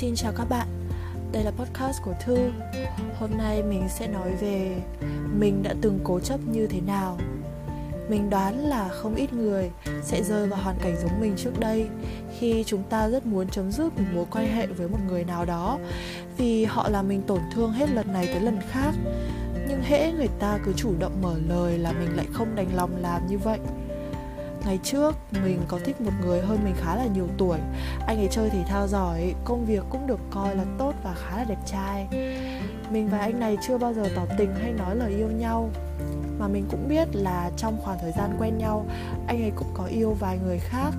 Xin chào các bạn, đây là podcast của Thư. Hôm nay mình sẽ nói về mình đã từng cố chấp như thế nào. Mình đoán là không ít người sẽ rơi vào hoàn cảnh giống mình trước đây Khi chúng ta rất muốn chấm dứt một mối quan hệ với một người nào đó Vì họ làm mình tổn thương hết lần này tới lần khác. Nhưng hễ người ta cứ chủ động mở lời là mình lại không đành lòng làm như vậy. Ngày trước mình có thích một người hơn mình khá là nhiều tuổi. Anh ấy chơi thể thao giỏi, công việc cũng được coi là tốt và khá là đẹp trai. Mình và anh này chưa bao giờ tỏ tình hay nói lời yêu nhau. Mà mình cũng biết là trong khoảng thời gian quen nhau Anh ấy cũng có yêu vài người khác.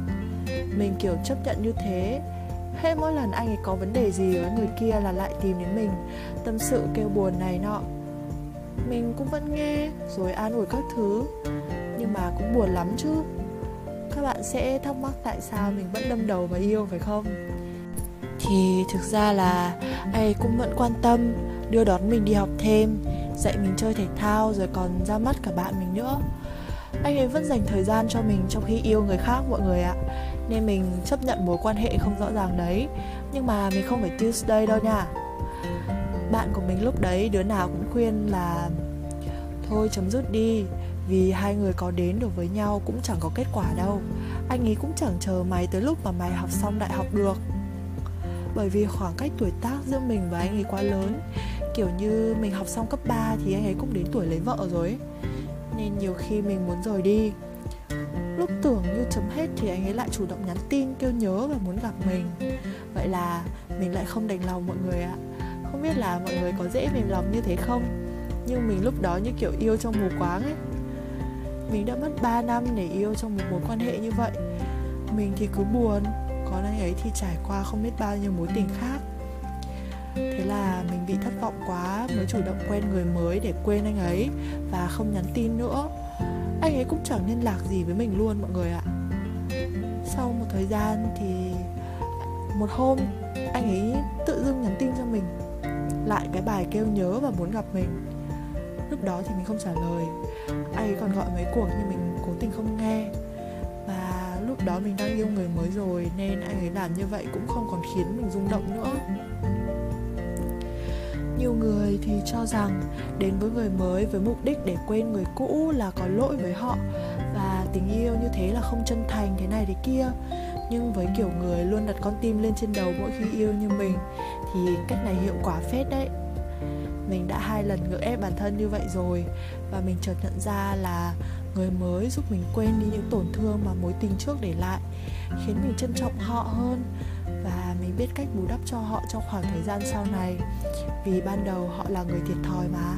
Mình kiểu chấp nhận như thế. Hết mỗi lần anh ấy có vấn đề gì với người kia là lại tìm đến mình. Tâm sự kêu buồn này nọ. Mình cũng vẫn nghe rồi an ủi các thứ. Nhưng mà cũng buồn lắm chứ các bạn sẽ thắc mắc tại sao mình vẫn đâm đầu vào yêu, phải không? Thì thực ra là anh ấy cũng vẫn quan tâm đưa đón mình đi học thêm, dạy mình chơi thể thao, rồi còn ra mắt cả bạn mình nữa. Anh ấy vẫn dành thời gian cho mình trong khi yêu người khác, mọi người ạ. Nên mình chấp nhận mối quan hệ không rõ ràng đấy, nhưng mà mình không phải Tuesday đâu nha. Bạn của mình lúc đấy đứa nào cũng khuyên là, thôi chấm dứt đi vì hai người có đến được với nhau cũng chẳng có kết quả đâu. Anh ấy cũng chẳng chờ mày tới lúc mà mày học xong đại học được. Bởi vì khoảng cách tuổi tác giữa mình và anh ấy quá lớn. Kiểu như mình học xong cấp 3 thì anh ấy cũng đến tuổi lấy vợ rồi Nên nhiều khi mình muốn rời đi. Lúc tưởng như chấm hết thì anh ấy lại chủ động nhắn tin kêu nhớ và muốn gặp mình. Vậy là mình lại không đành lòng mọi người ạ. Không biết là mọi người có dễ mềm lòng như thế không? Nhưng mình lúc đó như kiểu yêu trong mù quáng ấy mình đã mất 3 năm để yêu trong một mối quan hệ như vậy. Mình thì cứ buồn, còn anh ấy thì trải qua không biết bao nhiêu mối tình khác. Thế là mình bị thất vọng quá, mới chủ động quen người mới để quên anh ấy và không nhắn tin nữa. Anh ấy cũng chẳng liên lạc gì với mình luôn mọi người ạ. Sau một thời gian thì một hôm, anh ấy tự dưng nhắn tin cho mình, lại cái bài kêu nhớ và muốn gặp mình. Lúc đó thì mình không trả lời. Anh ấy còn gọi mấy cuộc nhưng mình cố tình không nghe. Và lúc đó mình đang yêu người mới rồi nên anh ấy làm như vậy cũng không còn khiến mình rung động nữa. Nhiều người thì cho rằng đến với người mới với mục đích để quên người cũ là có lỗi với họ. Và tình yêu như thế là không chân thành thế này thế kia. Nhưng với kiểu người luôn đặt con tim lên trên đầu mỗi khi yêu như mình thì cách này hiệu quả phết đấy mình đã hai lần ngỡ ép bản thân như vậy rồi. Và mình chợt nhận ra là người mới giúp mình quên đi những tổn thương mà mối tình trước để lại, khiến mình trân trọng họ hơn. Và mình biết cách bù đắp cho họ trong khoảng thời gian sau này, vì ban đầu họ là người thiệt thòi mà.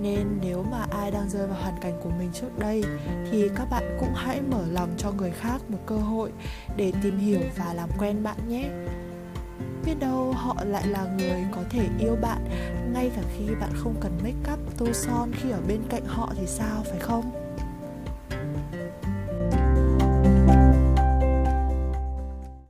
Nên nếu mà ai đang rơi vào hoàn cảnh của mình trước đây, thì các bạn cũng hãy mở lòng cho người khác một cơ hội để tìm hiểu và làm quen bạn nhé biết đâu họ lại là người có thể yêu bạn, ngay cả khi bạn không cần make up, tô son khi ở bên cạnh họ thì sao, phải không?